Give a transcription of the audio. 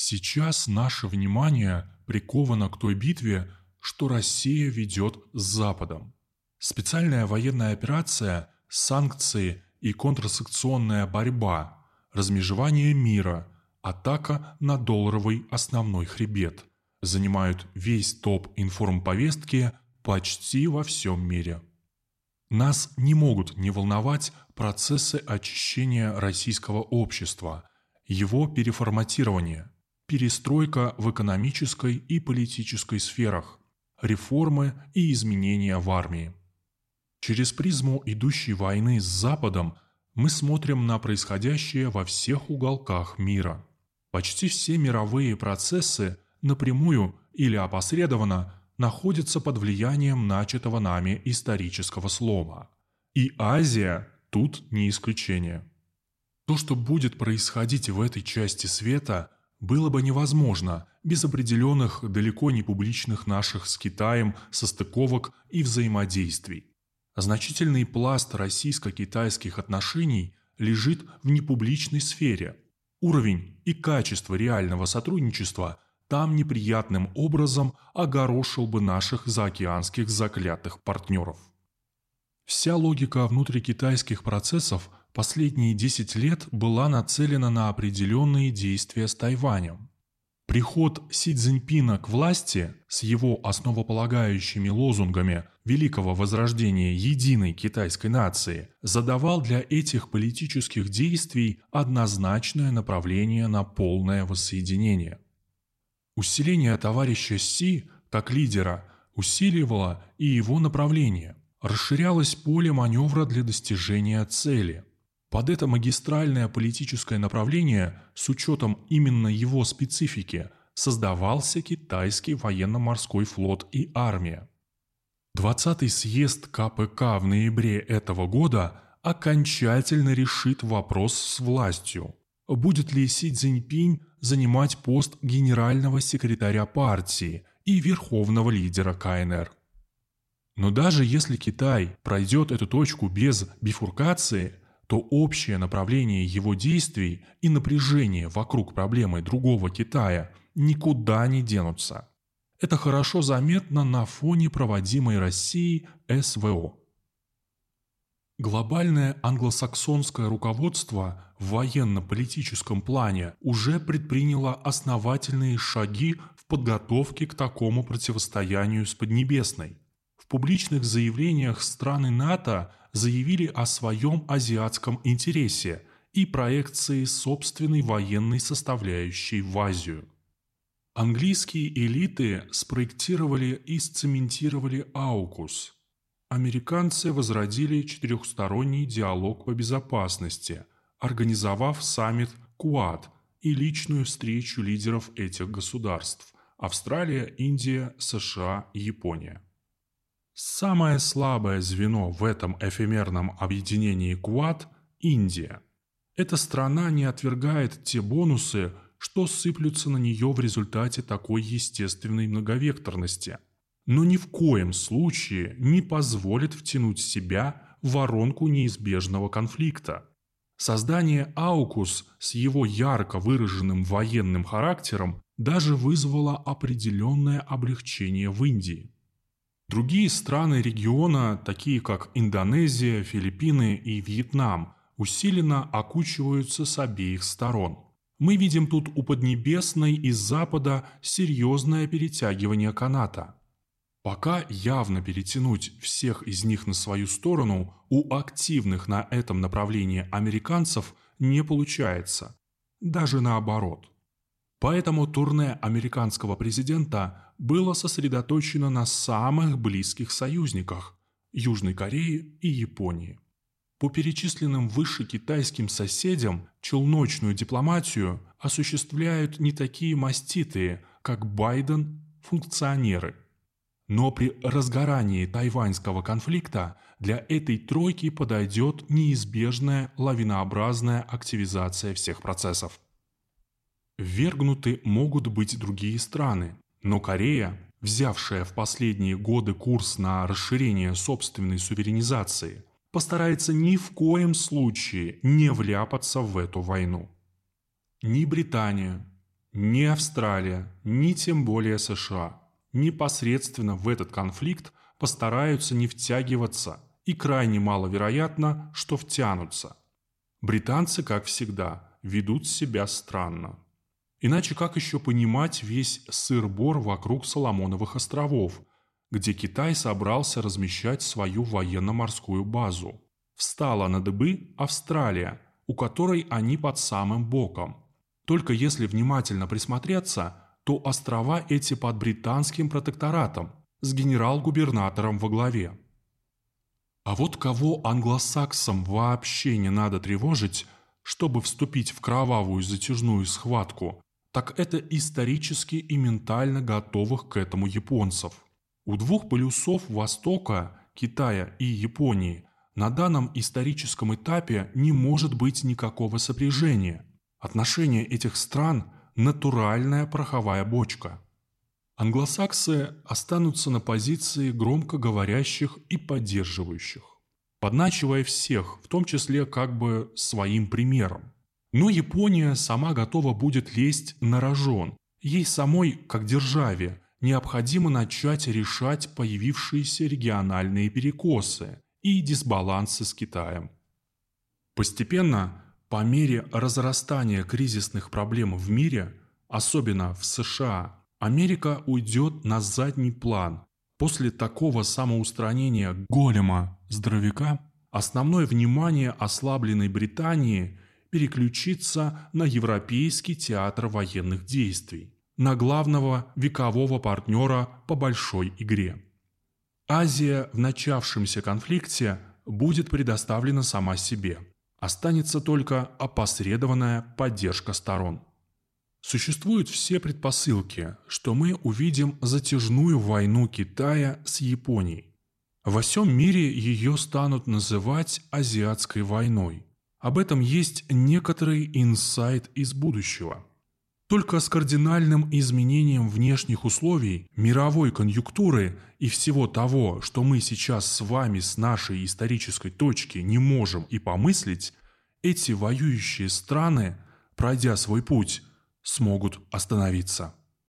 Сейчас наше внимание приковано к той битве, что Россия ведет с Западом. Специальная военная операция, санкции и контрсанкционная борьба, размежевание мира, атака на долларовый основной хребет занимают весь топ информповестки почти во всем мире. Нас не могут не волновать процессы очищения российского общества, его переформатирование, перестройка в экономической и политической сферах, реформы и изменения в армии. Через призму идущей войны с Западом мы смотрим на происходящее во всех уголках мира. Почти все мировые процессы напрямую или опосредованно находятся под влиянием начатого нами исторического слома. И Азия тут не исключение. То, что будет происходить в этой части света, было бы невозможно без определенных далеко не публичных наших с Китаем состыковок и взаимодействий. Значительный пласт российско-китайских отношений лежит в непубличной сфере. Уровень и качество реального сотрудничества там неприятным образом огорошил бы наших заокеанских заклятых партнеров. Вся логика внутрикитайских процессов последние 10 лет была нацелена на определенные действия с Тайванем. Приход Си Цзиньпина к власти с его основополагающими лозунгами великого возрождения единой китайской нации задавал для этих политических действий однозначное направление на полное воссоединение. Усиление товарища Си как лидера усиливало и его направление, расширялось поле маневра для достижения цели. Под это магистральное политическое направление, с учетом именно его специфики, создавался китайский военно-морской флот и армия. 20-й съезд КПК в ноябре этого года окончательно решит вопрос с властью. Будет ли Си Цзиньпинь занимать пост генерального секретаря партии и верховного лидера КНР? Но даже если Китай пройдет эту точку без бифуркации – то общее направление его действий и напряжение вокруг проблемы другого Китая никуда не денутся. Это хорошо заметно на фоне проводимой Россией СВО. Глобальное англосаксонское руководство в военно-политическом плане уже предприняло основательные шаги в подготовке к такому противостоянию с Поднебесной. Публичных заявлениях страны НАТО заявили о своем азиатском интересе и проекции собственной военной составляющей в Азию. Английские элиты спроектировали и сцементировали AUKUS. Американцы возродили четырехсторонний диалог по безопасности, организовав саммит КУАД и личную встречу лидеров этих государств – Австралия, Индия, США Япония. Самое слабое звено в этом эфемерном объединении Куат – Индия. Эта страна не отвергает те бонусы, что сыплются на нее в результате такой естественной многовекторности, но ни в коем случае не позволит втянуть себя в воронку неизбежного конфликта. Создание Аукус с его ярко выраженным военным характером даже вызвало определенное облегчение в Индии. Другие страны региона, такие как Индонезия, Филиппины и Вьетнам, усиленно окучиваются с обеих сторон. Мы видим тут у Поднебесной и Запада серьезное перетягивание каната. Пока явно перетянуть всех из них на свою сторону у активных на этом направлении американцев не получается. Даже наоборот. Поэтому турне американского президента было сосредоточено на самых близких союзниках – Южной Корее и Японии. По перечисленным выше китайским соседям челночную дипломатию осуществляют не такие маститые, как Байден, функционеры. Но при разгорании тайваньского конфликта для этой тройки подойдет неизбежная лавинообразная активизация всех процессов. Ввергнуты могут быть другие страны, но Корея, взявшая в последние годы курс на расширение собственной суверенизации, постарается ни в коем случае не вляпаться в эту войну. Ни Британия, ни Австралия, ни тем более США непосредственно в этот конфликт постараются не втягиваться и крайне маловероятно, что втянутся. Британцы, как всегда, ведут себя странно. Иначе как еще понимать весь сыр-бор вокруг Соломоновых островов, где Китай собрался размещать свою военно-морскую базу? Встала на дыбы Австралия, у которой они под самым боком. Только если внимательно присмотреться, то острова эти под британским протекторатом с генерал-губернатором во главе. А вот кого англосаксам вообще не надо тревожить, чтобы вступить в кровавую затяжную схватку, так это исторически и ментально готовых к этому японцев. У двух полюсов Востока, Китая и Японии, на данном историческом этапе не может быть никакого сопряжения. Отношения этих стран – натуральная пороховая бочка. Англосаксы останутся на позиции громко говорящих и поддерживающих, подначивая всех, в том числе как бы своим примером. Но Япония сама готова будет лезть на рожон. Ей самой, как державе, необходимо начать решать появившиеся региональные перекосы и дисбалансы с Китаем. Постепенно, по мере разрастания кризисных проблем в мире, особенно в США, Америка уйдет на задний план. После такого самоустранения голема-здоровяка основное внимание ослабленной Британии переключится на Европейский театр военных действий, на главного векового партнера по большой игре. Азия в начавшемся конфликте будет предоставлена сама себе. Останется только опосредованная поддержка сторон. Существуют все предпосылки, что мы увидим затяжную войну Китая с Японией. Во всем мире ее станут называть «азиатской войной». Об этом есть некоторый инсайт из будущего. Только с кардинальным изменением внешних условий, мировой конъюнктуры и всего того, что мы сейчас с вами с нашей исторической точки не можем и помыслить, эти воюющие страны, пройдя свой путь, смогут остановиться.